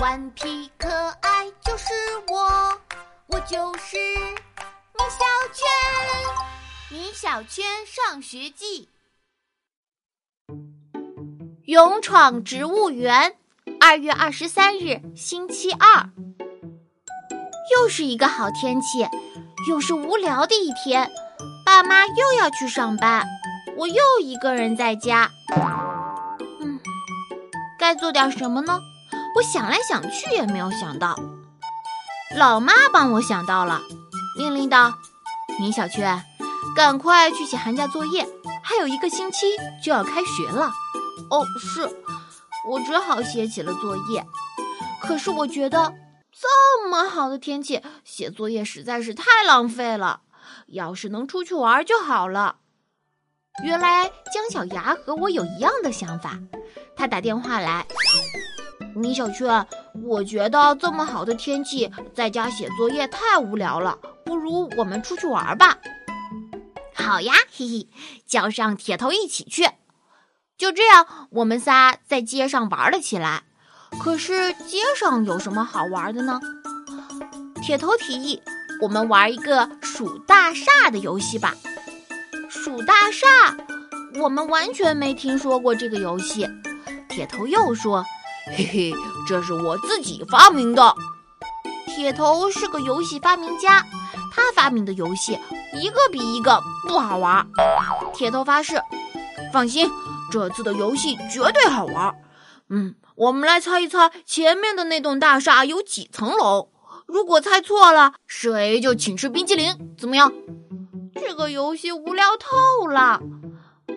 顽皮可爱就是我，我就是米小圈。米小圈上学记，勇闯植物园。二月二十三日，星期二，又是一个好天气，又是无聊的一天。爸妈又要去上班，我又一个人在家。嗯，该做点什么呢？我想来想去也没有想到。老妈帮我想到了，命令道：“米小圈，赶快去写寒假作业，还有一个星期就要开学了。”哦，是。我只好写起了作业，可是我觉得这么好的天气写作业实在是太浪费了。要是能出去玩就好了。原来姜小牙和我有一样的想法，他打电话来：“米小圈，我觉得这么好的天气在家写作业太无聊了，不如我们出去玩吧。”“好呀，嘿嘿，叫上铁头一起去。”就这样，我们仨在街上玩了起来。可是街上有什么好玩的呢？铁头提议，我们玩一个数大厦的游戏吧。数大厦，我们完全没听说过这个游戏。铁头又说：“嘿嘿，这是我自己发明的。”铁头是个游戏发明家，他发明的游戏一个比一个不好玩。铁头发誓：“放心。”这次的游戏绝对好玩。嗯，我们来猜一猜前面的那栋大厦有几层楼。如果猜错了，谁就请吃冰淇淋，怎么样？这个游戏无聊透了，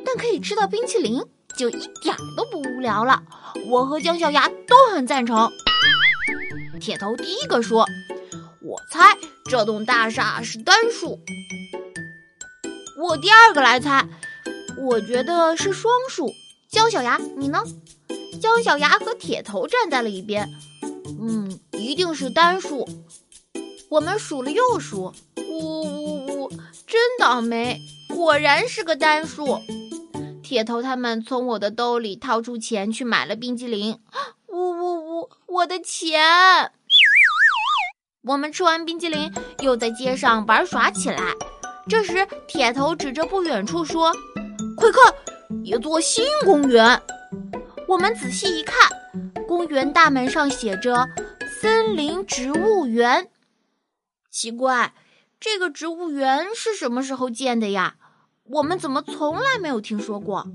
但可以吃到冰淇淋就一点都不无聊了。我和姜小牙都很赞成。铁头第一个说：“我猜这栋大厦是单数。”我第二个来猜。我觉得是双数，姜小牙，你呢？姜小牙和铁头站在了一边。嗯，一定是单数。我们数了又数，呜呜呜，真倒霉，果然是个单数。铁头他们从我的兜里掏出钱去买了冰激凌。呜呜呜，我的钱！我们吃完冰激凌，又在街上玩耍起来。这时，铁头指着不远处说。快看，一座新公园！我们仔细一看，公园大门上写着“森林植物园”。奇怪，这个植物园是什么时候建的呀？我们怎么从来没有听说过？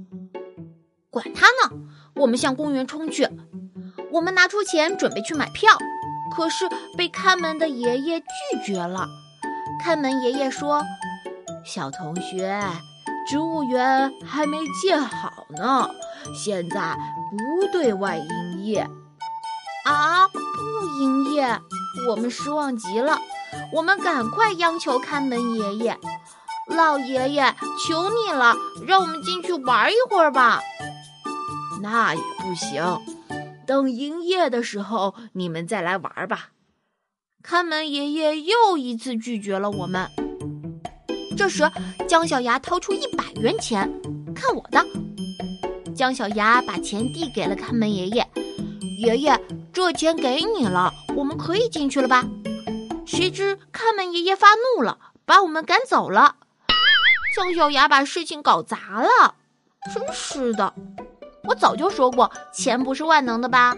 管他呢，我们向公园冲去。我们拿出钱准备去买票，可是被看门的爷爷拒绝了。看门爷爷说：“小同学。”植物园还没建好呢，现在不对外营业。啊，不营业！我们失望极了。我们赶快央求看门爷爷：“老爷爷，求你了，让我们进去玩一会儿吧。”那也不行，等营业的时候你们再来玩吧。看门爷爷又一次拒绝了我们。这时，姜小牙掏出一百元钱，看我的。姜小牙把钱递给了看门爷爷，爷爷，这钱给你了，我们可以进去了吧？谁知看门爷爷发怒了，把我们赶走了。姜小牙把事情搞砸了，真是的！我早就说过，钱不是万能的吧？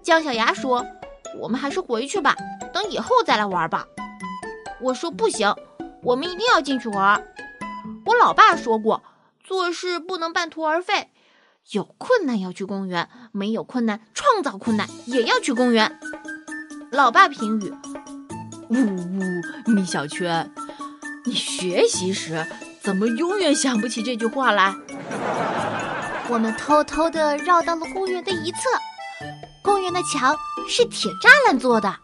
姜小牙说：“我们还是回去吧，等以后再来玩吧。”我说：“不行。”我们一定要进去玩。我老爸说过，做事不能半途而废，有困难要去公园，没有困难创造困难也要去公园。老爸评语：呜呜，米小圈，你学习时怎么永远想不起这句话来？我们偷偷的绕到了公园的一侧，公园的墙是铁栅栏做的。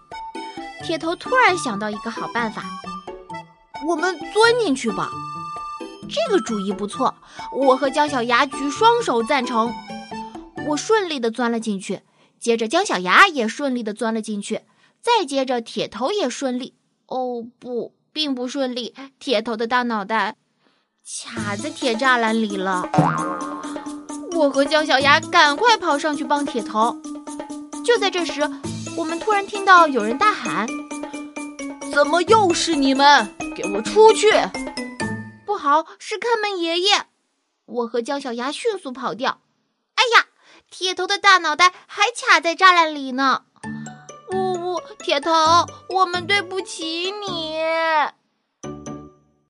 铁头突然想到一个好办法。我们钻进去吧，这个主意不错。我和姜小牙举双手赞成。我顺利的钻了进去，接着姜小牙也顺利的钻了进去，再接着铁头也顺利。哦不，并不顺利，铁头的大脑袋卡在铁栅栏里了。我和姜小牙赶快跑上去帮铁头。就在这时，我们突然听到有人大喊：“怎么又是你们？给我出去！”不好，是看门爷爷！我和姜小牙迅速跑掉。哎呀，铁头的大脑袋还卡在栅栏里呢！铁头，我们对不起你。